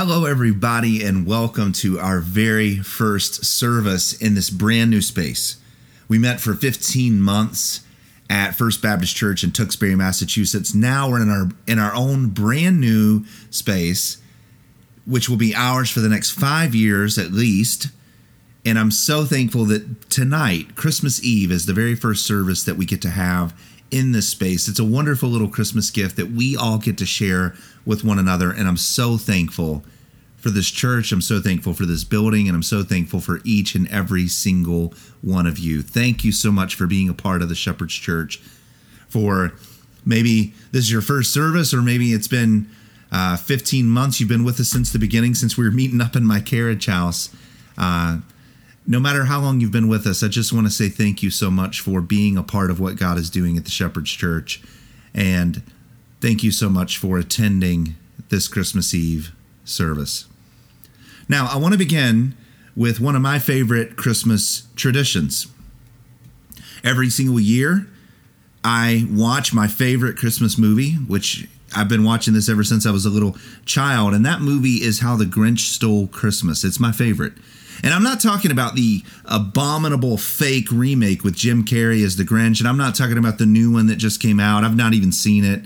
Hello, everybody, and welcome to our very first service in this brand new space. We met for 15 months at First Baptist Church in Tewksbury, Massachusetts. Now we're in our in our own brand new space, which will be ours for the next five years at least. And I'm so thankful that tonight, Christmas Eve, is the very first service that we get to have in this space. It's a wonderful little Christmas gift that we all get to share with one another. And I'm so thankful for this church. I'm so thankful for this building. And I'm so thankful for each and every single one of you. Thank you so much for being a part of the Shepherd's Church. For maybe this is your first service, or maybe it's been uh, 15 months. You've been with us since the beginning, since we were meeting up in my carriage house. Uh, no matter how long you've been with us, I just want to say thank you so much for being a part of what God is doing at the Shepherd's Church. And thank you so much for attending this Christmas Eve service. Now, I want to begin with one of my favorite Christmas traditions. Every single year, I watch my favorite Christmas movie, which I've been watching this ever since I was a little child, and that movie is How the Grinch Stole Christmas. It's my favorite. And I'm not talking about the abominable fake remake with Jim Carrey as the Grinch, and I'm not talking about the new one that just came out. I've not even seen it.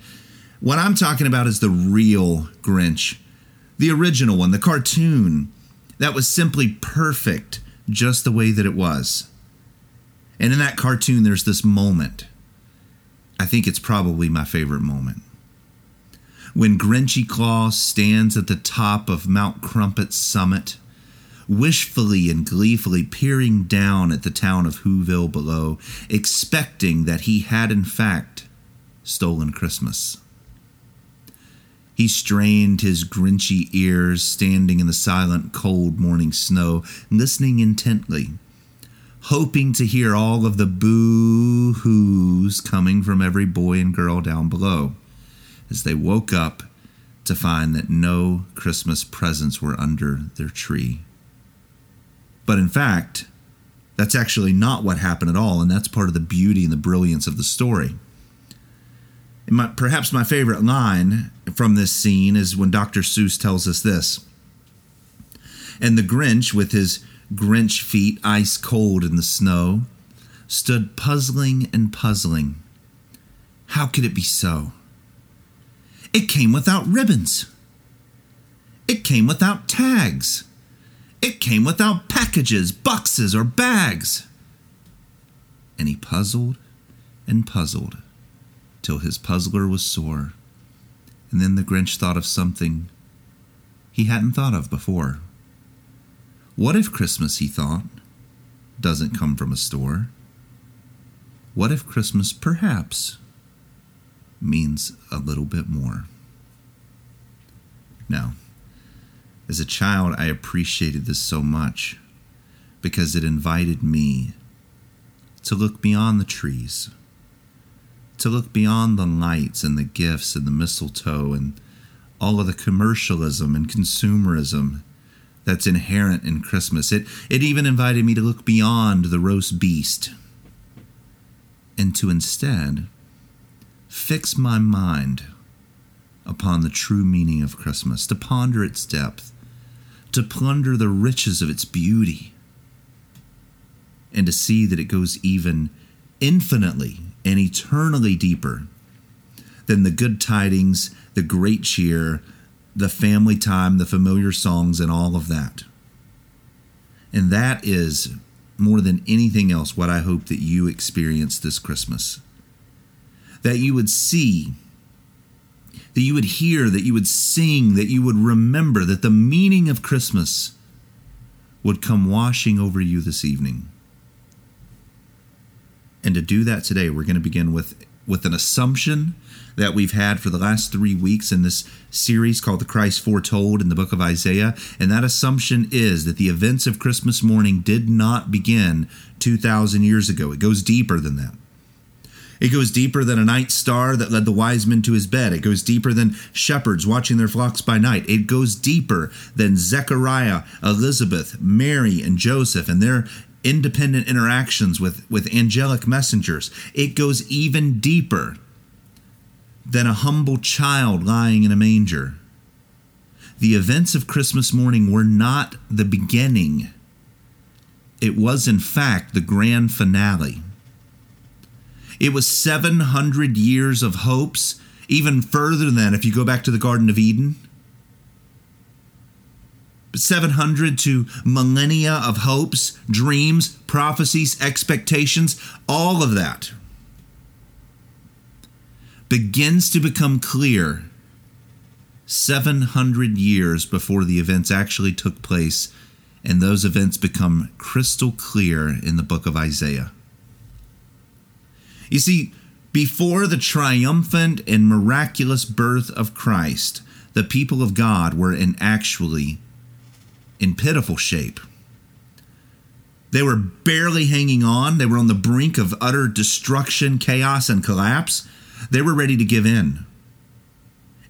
What I'm talking about is the real Grinch, the original one, the cartoon that was simply perfect just the way that it was. And in that cartoon, there's this moment. I think it's probably my favorite moment. When Grinchy Claus stands at the top of Mount Crumpit's summit wishfully and gleefully peering down at the town of Whoville below, expecting that he had in fact stolen Christmas. He strained his grinchy ears, standing in the silent, cold morning snow, listening intently, hoping to hear all of the boo hoos coming from every boy and girl down below as they woke up to find that no Christmas presents were under their tree. But in fact, that's actually not what happened at all, and that's part of the beauty and the brilliance of the story. My, perhaps my favorite line from this scene is when Dr. Seuss tells us this. And the Grinch, with his Grinch feet ice cold in the snow, stood puzzling and puzzling. How could it be so? It came without ribbons. It came without tags. It came without packages, boxes, or bags. And he puzzled and puzzled till his puzzler was sore. And then the Grinch thought of something he hadn't thought of before. What if Christmas, he thought, doesn't come from a store? What if Christmas perhaps means a little bit more? Now, as a child, I appreciated this so much because it invited me to look beyond the trees, to look beyond the lights and the gifts and the mistletoe and all of the commercialism and consumerism that's inherent in Christmas. It, it even invited me to look beyond the roast beast and to instead fix my mind upon the true meaning of Christmas, to ponder its depth, to plunder the riches of its beauty, and to see that it goes even infinitely and eternally deeper than the good tidings, the great cheer, the family time, the familiar songs, and all of that. And that is more than anything else what I hope that you experience this Christmas. That you would see that you would hear, that you would sing, that you would remember, that the meaning of Christmas would come washing over you this evening. And to do that today, we're going to begin with, with an assumption that we've had for the last three weeks in this series called The Christ Foretold in the book of Isaiah. And that assumption is that the events of Christmas morning did not begin 2,000 years ago, it goes deeper than that. It goes deeper than a night star that led the wise men to his bed. It goes deeper than shepherds watching their flocks by night. It goes deeper than Zechariah, Elizabeth, Mary, and Joseph and their independent interactions with, with angelic messengers. It goes even deeper than a humble child lying in a manger. the events of Christmas morning were not the beginning, it was, in fact, the grand finale. It was 700 years of hopes, even further than if you go back to the Garden of Eden. 700 to millennia of hopes, dreams, prophecies, expectations, all of that begins to become clear 700 years before the events actually took place, and those events become crystal clear in the book of Isaiah. You see, before the triumphant and miraculous birth of Christ, the people of God were in actually in pitiful shape. They were barely hanging on. They were on the brink of utter destruction, chaos, and collapse. They were ready to give in.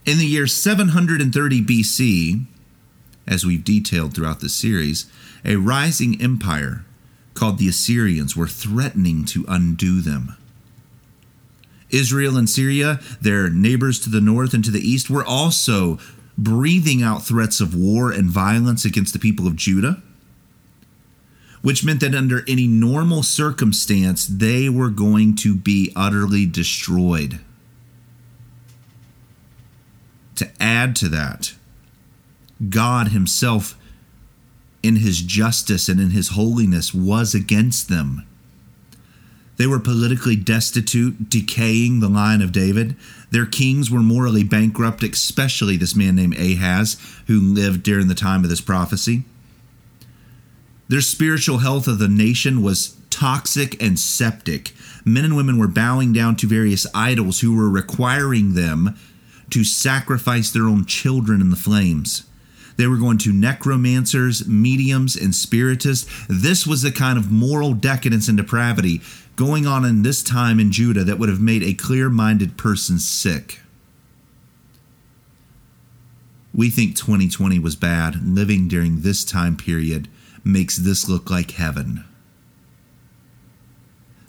In the year 730 BC, as we've detailed throughout the series, a rising empire called the Assyrians were threatening to undo them. Israel and Syria, their neighbors to the north and to the east, were also breathing out threats of war and violence against the people of Judah, which meant that under any normal circumstance, they were going to be utterly destroyed. To add to that, God Himself, in His justice and in His holiness, was against them they were politically destitute, decaying the line of David. Their kings were morally bankrupt, especially this man named Ahaz, who lived during the time of this prophecy. Their spiritual health of the nation was toxic and septic. Men and women were bowing down to various idols who were requiring them to sacrifice their own children in the flames. They were going to necromancers, mediums, and spiritists. This was the kind of moral decadence and depravity going on in this time in Judah that would have made a clear minded person sick. We think 2020 was bad. Living during this time period makes this look like heaven.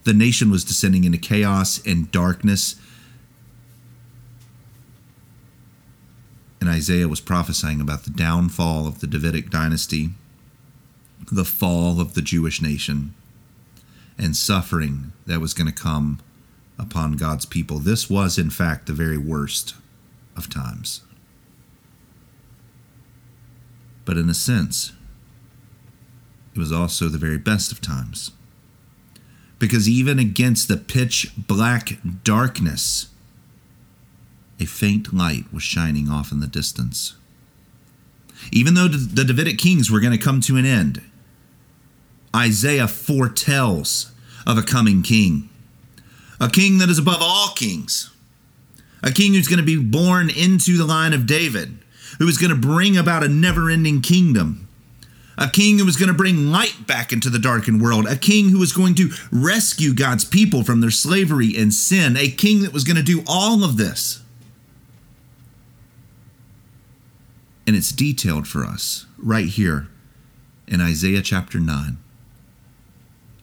The nation was descending into chaos and darkness. And Isaiah was prophesying about the downfall of the Davidic dynasty, the fall of the Jewish nation and suffering that was going to come upon God's people. This was, in fact, the very worst of times. But in a sense, it was also the very best of times. Because even against the pitch black darkness, a faint light was shining off in the distance. Even though the Davidic kings were going to come to an end, Isaiah foretells of a coming king, a king that is above all kings, a king who's going to be born into the line of David, who is going to bring about a never ending kingdom. A king who is going to bring light back into the darkened world. A king who is going to rescue God's people from their slavery and sin. A king that was going to do all of this. And it's detailed for us right here in Isaiah chapter 9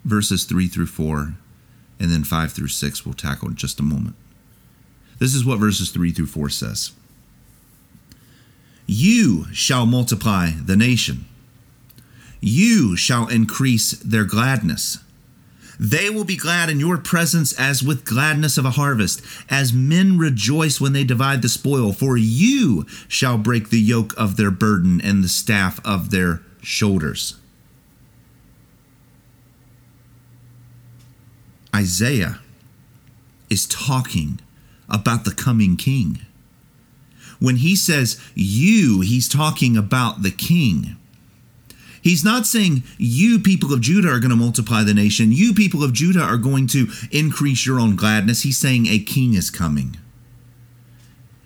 verses 3 through 4, and then 5 through 6 we'll tackle in just a moment. This is what verses 3 through 4 says You shall multiply the nation, you shall increase their gladness. They will be glad in your presence as with gladness of a harvest, as men rejoice when they divide the spoil. For you shall break the yoke of their burden and the staff of their shoulders. Isaiah is talking about the coming king. When he says you, he's talking about the king. He's not saying you people of Judah are going to multiply the nation. You people of Judah are going to increase your own gladness. He's saying a king is coming.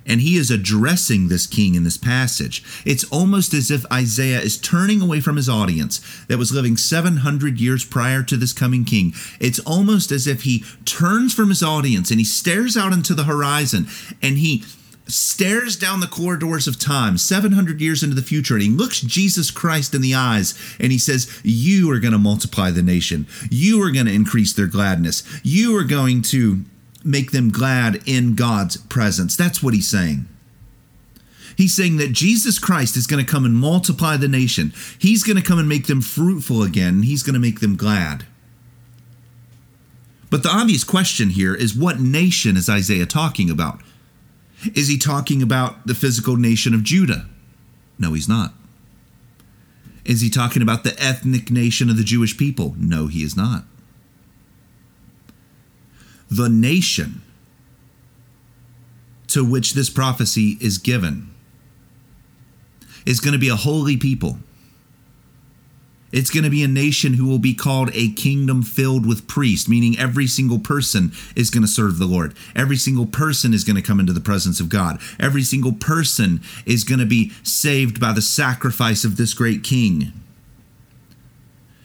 And he is addressing this king in this passage. It's almost as if Isaiah is turning away from his audience that was living 700 years prior to this coming king. It's almost as if he turns from his audience and he stares out into the horizon and he stares down the corridors of time 700 years into the future and he looks Jesus Christ in the eyes and he says, You are going to multiply the nation. You are going to increase their gladness. You are going to make them glad in God's presence. That's what he's saying. He's saying that Jesus Christ is going to come and multiply the nation. He's going to come and make them fruitful again. He's going to make them glad. But the obvious question here is what nation is Isaiah talking about? Is he talking about the physical nation of Judah? No, he's not. Is he talking about the ethnic nation of the Jewish people? No, he is not. The nation to which this prophecy is given is going to be a holy people. It's going to be a nation who will be called a kingdom filled with priests, meaning every single person is going to serve the Lord. Every single person is going to come into the presence of God. Every single person is going to be saved by the sacrifice of this great king.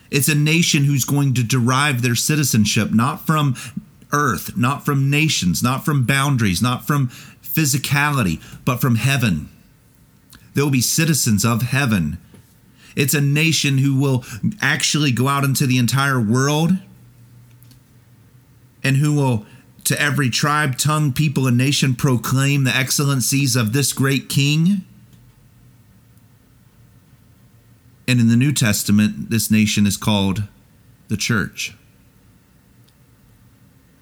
It's a nation who's going to derive their citizenship not from earth, not from nations, not from boundaries, not from physicality, but from heaven. They will be citizens of heaven. It's a nation who will actually go out into the entire world and who will, to every tribe, tongue, people, and nation, proclaim the excellencies of this great king. And in the New Testament, this nation is called the church.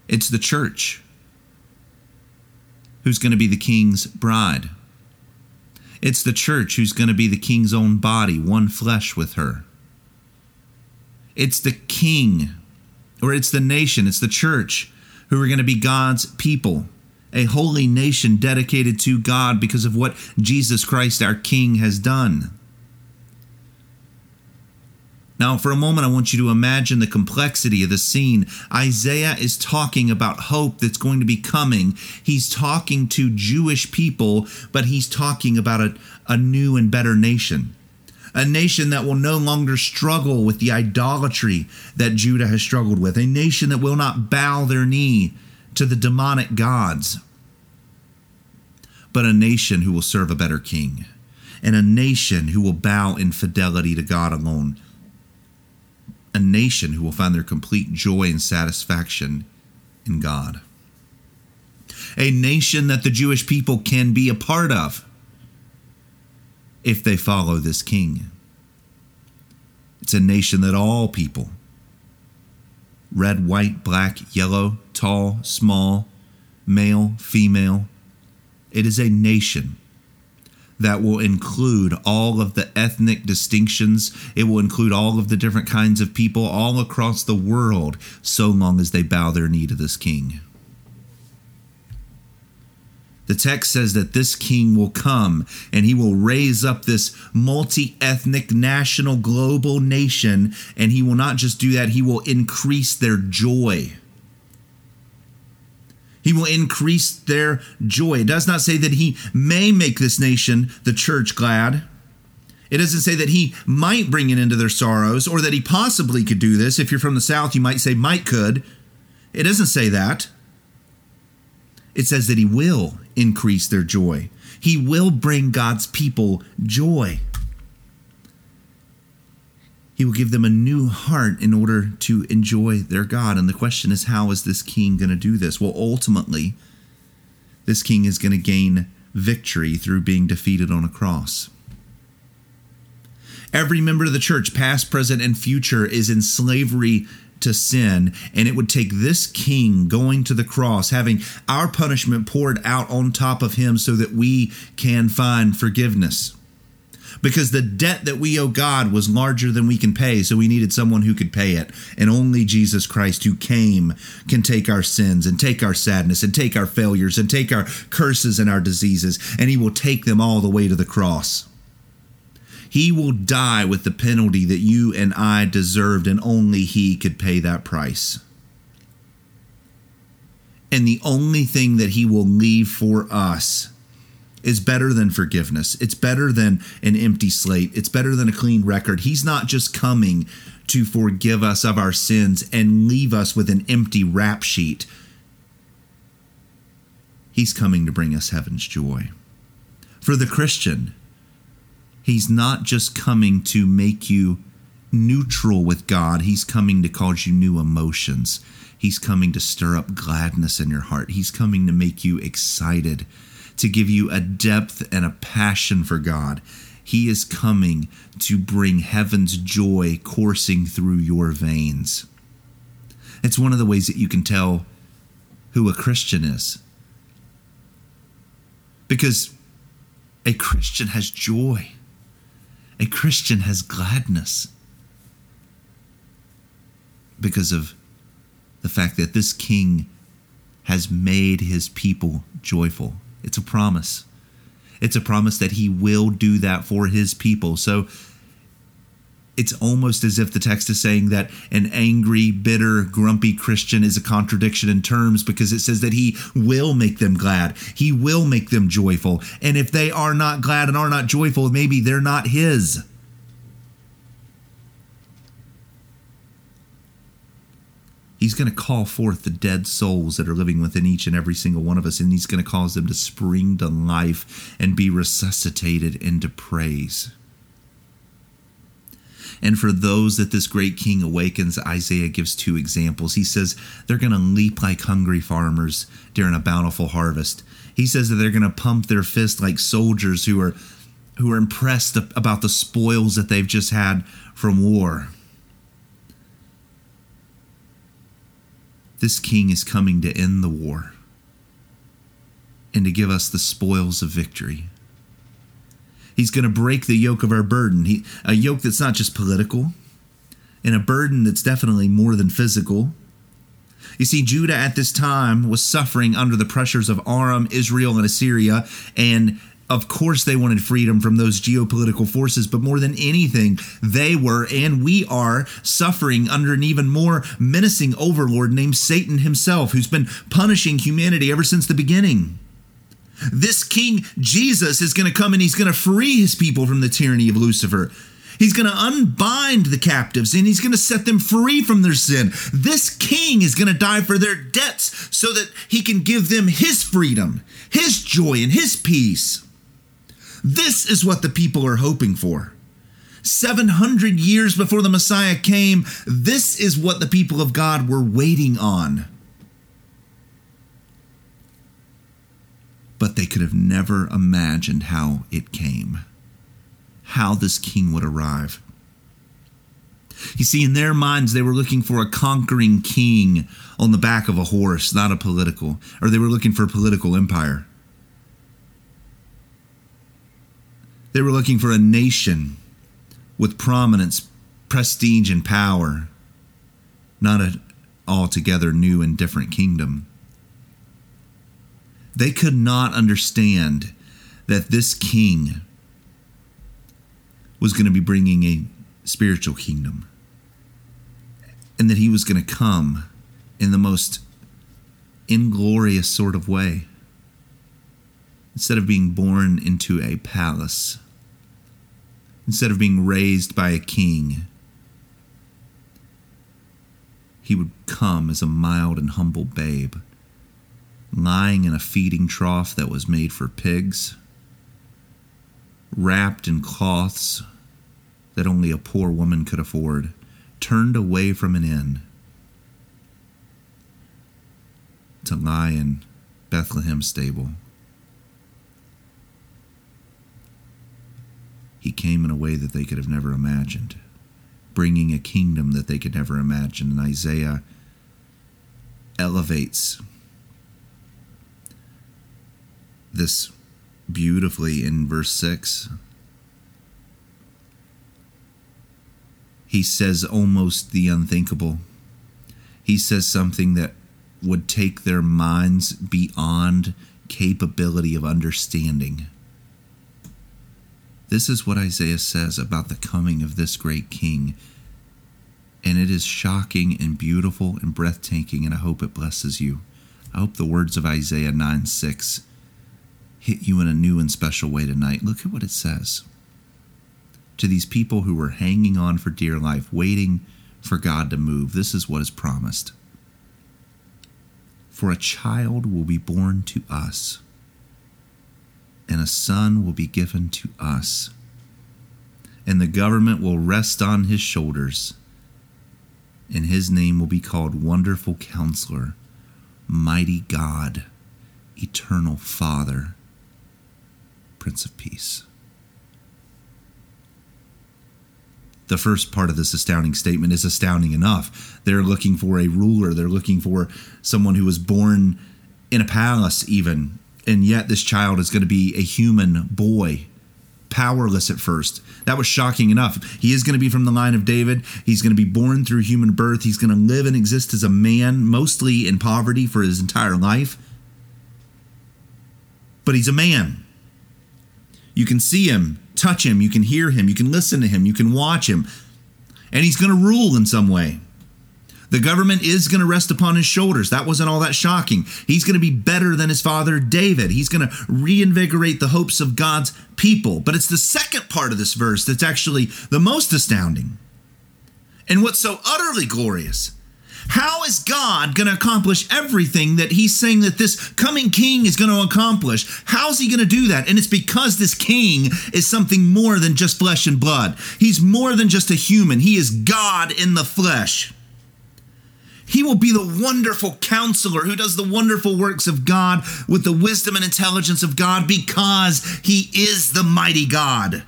It's the church who's going to be the king's bride. It's the church who's going to be the king's own body, one flesh with her. It's the king, or it's the nation, it's the church who are going to be God's people, a holy nation dedicated to God because of what Jesus Christ, our King, has done. Now, for a moment, I want you to imagine the complexity of the scene. Isaiah is talking about hope that's going to be coming. He's talking to Jewish people, but he's talking about a, a new and better nation. A nation that will no longer struggle with the idolatry that Judah has struggled with. A nation that will not bow their knee to the demonic gods, but a nation who will serve a better king. And a nation who will bow in fidelity to God alone a nation who will find their complete joy and satisfaction in God. A nation that the Jewish people can be a part of if they follow this king. It's a nation that all people, red, white, black, yellow, tall, small, male, female, it is a nation that will include all of the ethnic distinctions. It will include all of the different kinds of people all across the world, so long as they bow their knee to this king. The text says that this king will come and he will raise up this multi ethnic, national, global nation. And he will not just do that, he will increase their joy. He will increase their joy. It does not say that he may make this nation, the church, glad. It doesn't say that he might bring it into their sorrows or that he possibly could do this. If you're from the South, you might say might could. It doesn't say that. It says that he will increase their joy. He will bring God's people joy. He will give them a new heart in order to enjoy their God. And the question is, how is this king going to do this? Well, ultimately, this king is going to gain victory through being defeated on a cross. Every member of the church, past, present, and future, is in slavery to sin. And it would take this king going to the cross, having our punishment poured out on top of him so that we can find forgiveness because the debt that we owe God was larger than we can pay. So we needed someone who could pay it. And only Jesus Christ, who came, can take our sins and take our sadness and take our failures and take our curses and our diseases. And he will take them all the way to the cross. He will die with the penalty that you and I deserved, and only He could pay that price. And the only thing that He will leave for us is better than forgiveness. It's better than an empty slate. It's better than a clean record. He's not just coming to forgive us of our sins and leave us with an empty rap sheet. He's coming to bring us heaven's joy. For the Christian, He's not just coming to make you neutral with God, He's coming to cause you new emotions. He's coming to stir up gladness in your heart. He's coming to make you excited to give you a depth and a passion for God. He is coming to bring heaven's joy coursing through your veins. It's one of the ways that you can tell who a Christian is. Because a Christian has joy, a Christian has gladness because of the fact that this king has made his people joyful. It's a promise. It's a promise that he will do that for his people. So it's almost as if the text is saying that an angry, bitter, grumpy Christian is a contradiction in terms because it says that he will make them glad. He will make them joyful. And if they are not glad and are not joyful, maybe they're not his. He's going to call forth the dead souls that are living within each and every single one of us, and he's going to cause them to spring to life and be resuscitated into praise. And for those that this great king awakens, Isaiah gives two examples. He says they're going to leap like hungry farmers during a bountiful harvest. He says that they're going to pump their fist like soldiers who are who are impressed about the spoils that they've just had from war. This king is coming to end the war and to give us the spoils of victory. He's going to break the yoke of our burden, he, a yoke that's not just political, and a burden that's definitely more than physical. You see, Judah at this time was suffering under the pressures of Aram, Israel, and Assyria, and of course, they wanted freedom from those geopolitical forces, but more than anything, they were and we are suffering under an even more menacing overlord named Satan himself, who's been punishing humanity ever since the beginning. This King Jesus is going to come and he's going to free his people from the tyranny of Lucifer. He's going to unbind the captives and he's going to set them free from their sin. This king is going to die for their debts so that he can give them his freedom, his joy, and his peace. This is what the people are hoping for. 700 years before the Messiah came, this is what the people of God were waiting on. But they could have never imagined how it came, how this king would arrive. You see, in their minds, they were looking for a conquering king on the back of a horse, not a political, or they were looking for a political empire. They were looking for a nation with prominence, prestige, and power, not an altogether new and different kingdom. They could not understand that this king was going to be bringing a spiritual kingdom and that he was going to come in the most inglorious sort of way. Instead of being born into a palace, instead of being raised by a king, he would come as a mild and humble babe, lying in a feeding trough that was made for pigs, wrapped in cloths that only a poor woman could afford, turned away from an inn to lie in Bethlehem stable. He came in a way that they could have never imagined, bringing a kingdom that they could never imagine. And Isaiah elevates this beautifully in verse 6. He says almost the unthinkable. He says something that would take their minds beyond capability of understanding. This is what Isaiah says about the coming of this great king. And it is shocking and beautiful and breathtaking, and I hope it blesses you. I hope the words of Isaiah 9 6 hit you in a new and special way tonight. Look at what it says. To these people who were hanging on for dear life, waiting for God to move, this is what is promised. For a child will be born to us and a son will be given to us, and the government will rest on his shoulders, and his name will be called Wonderful Counselor, Mighty God, Eternal Father, Prince of Peace. The first part of this astounding statement is astounding enough. They're looking for a ruler, they're looking for someone who was born in a palace, even. And yet, this child is going to be a human boy, powerless at first. That was shocking enough. He is going to be from the line of David. He's going to be born through human birth. He's going to live and exist as a man, mostly in poverty for his entire life. But he's a man. You can see him, touch him, you can hear him, you can listen to him, you can watch him. And he's going to rule in some way. The government is going to rest upon his shoulders. That wasn't all that shocking. He's going to be better than his father David. He's going to reinvigorate the hopes of God's people. But it's the second part of this verse that's actually the most astounding. And what's so utterly glorious how is God going to accomplish everything that he's saying that this coming king is going to accomplish? How's he going to do that? And it's because this king is something more than just flesh and blood. He's more than just a human, he is God in the flesh. He will be the wonderful counselor who does the wonderful works of God with the wisdom and intelligence of God because he is the mighty God.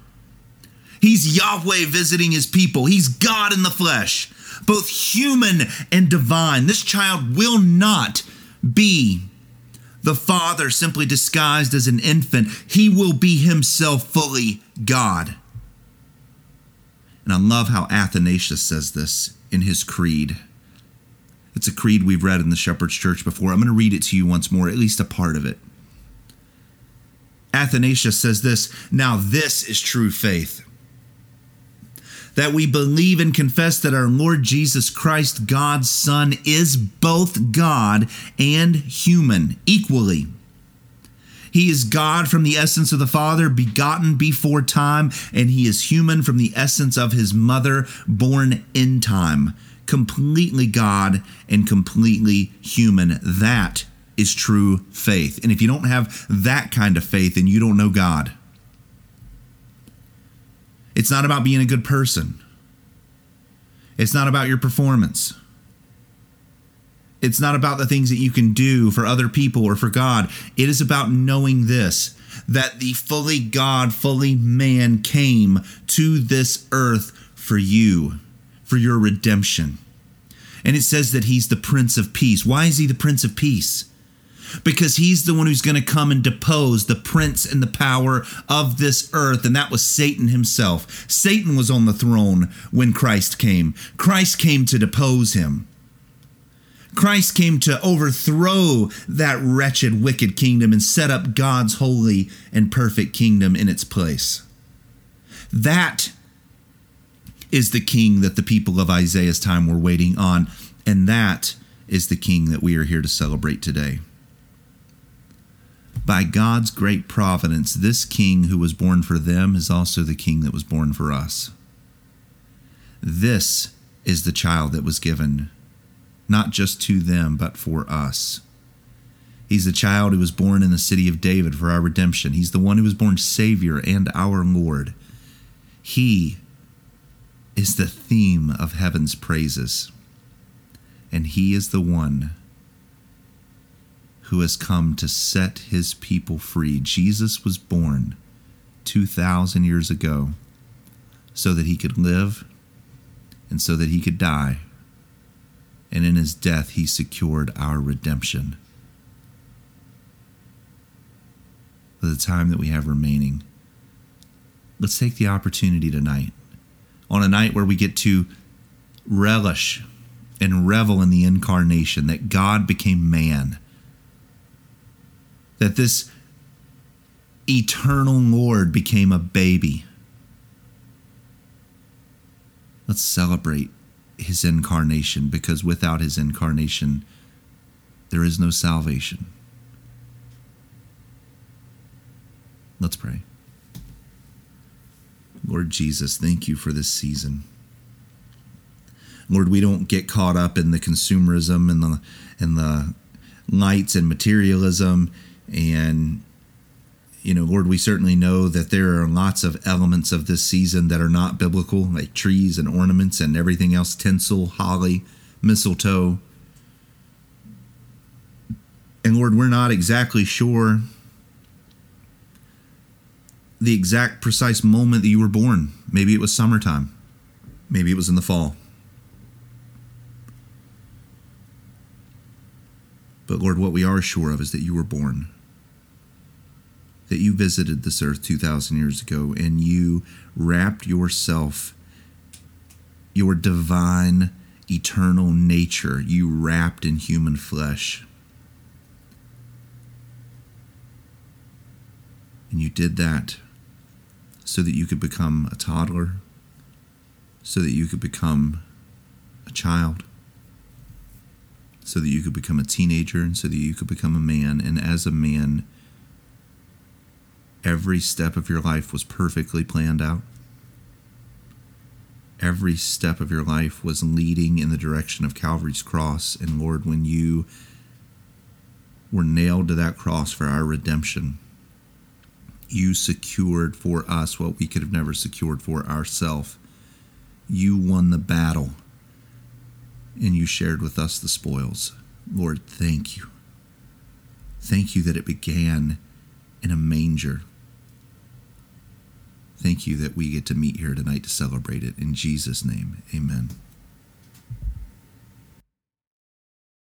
He's Yahweh visiting his people. He's God in the flesh both human and divine. This child will not be the Father simply disguised as an infant. He will be himself fully God. And I love how Athanasius says this in his creed. It's a creed we've read in the Shepherd's Church before. I'm going to read it to you once more, at least a part of it. Athanasius says this Now, this is true faith that we believe and confess that our Lord Jesus Christ, God's Son, is both God and human equally. He is God from the essence of the Father, begotten before time, and he is human from the essence of his mother, born in time. Completely God and completely human. That is true faith. And if you don't have that kind of faith, then you don't know God. It's not about being a good person. It's not about your performance. It's not about the things that you can do for other people or for God. It is about knowing this that the fully God, fully man came to this earth for you, for your redemption. And it says that he's the Prince of Peace. Why is he the Prince of Peace? because he's the one who's going to come and depose the prince and the power of this earth, and that was Satan himself. Satan was on the throne when Christ came. Christ came to depose him. Christ came to overthrow that wretched, wicked kingdom and set up God's holy and perfect kingdom in its place. That is the king that the people of Isaiah's time were waiting on, and that is the king that we are here to celebrate today. By God's great providence, this king who was born for them is also the king that was born for us. This is the child that was given, not just to them, but for us. He's the child who was born in the city of David for our redemption. He's the one who was born Savior and our Lord. He is the theme of heaven's praises, and He is the one who has come to set his people free. Jesus was born 2,000 years ago so that he could live and so that he could die. And in his death, he secured our redemption. For the time that we have remaining, let's take the opportunity tonight, on a night where we get to relish and revel in the incarnation, that God became man that this eternal Lord became a baby. Let's celebrate his incarnation because without his incarnation, there is no salvation. Let's pray. Lord Jesus, thank you for this season. Lord, we don't get caught up in the consumerism and the and the lights and materialism and, you know, Lord, we certainly know that there are lots of elements of this season that are not biblical, like trees and ornaments and everything else tinsel, holly, mistletoe. And Lord, we're not exactly sure the exact precise moment that you were born. Maybe it was summertime. Maybe it was in the fall. But Lord, what we are sure of is that you were born, that you visited this earth 2,000 years ago, and you wrapped yourself, your divine, eternal nature, you wrapped in human flesh. And you did that so that you could become a toddler, so that you could become a child, so that you could become a teenager, and so that you could become a man. And as a man, every step of your life was perfectly planned out. Every step of your life was leading in the direction of Calvary's cross. And Lord, when you were nailed to that cross for our redemption, you secured for us what we could have never secured for ourselves. You won the battle and you shared with us the spoils. Lord, thank you. Thank you that it began in a manger. Thank you that we get to meet here tonight to celebrate it. In Jesus' name, amen.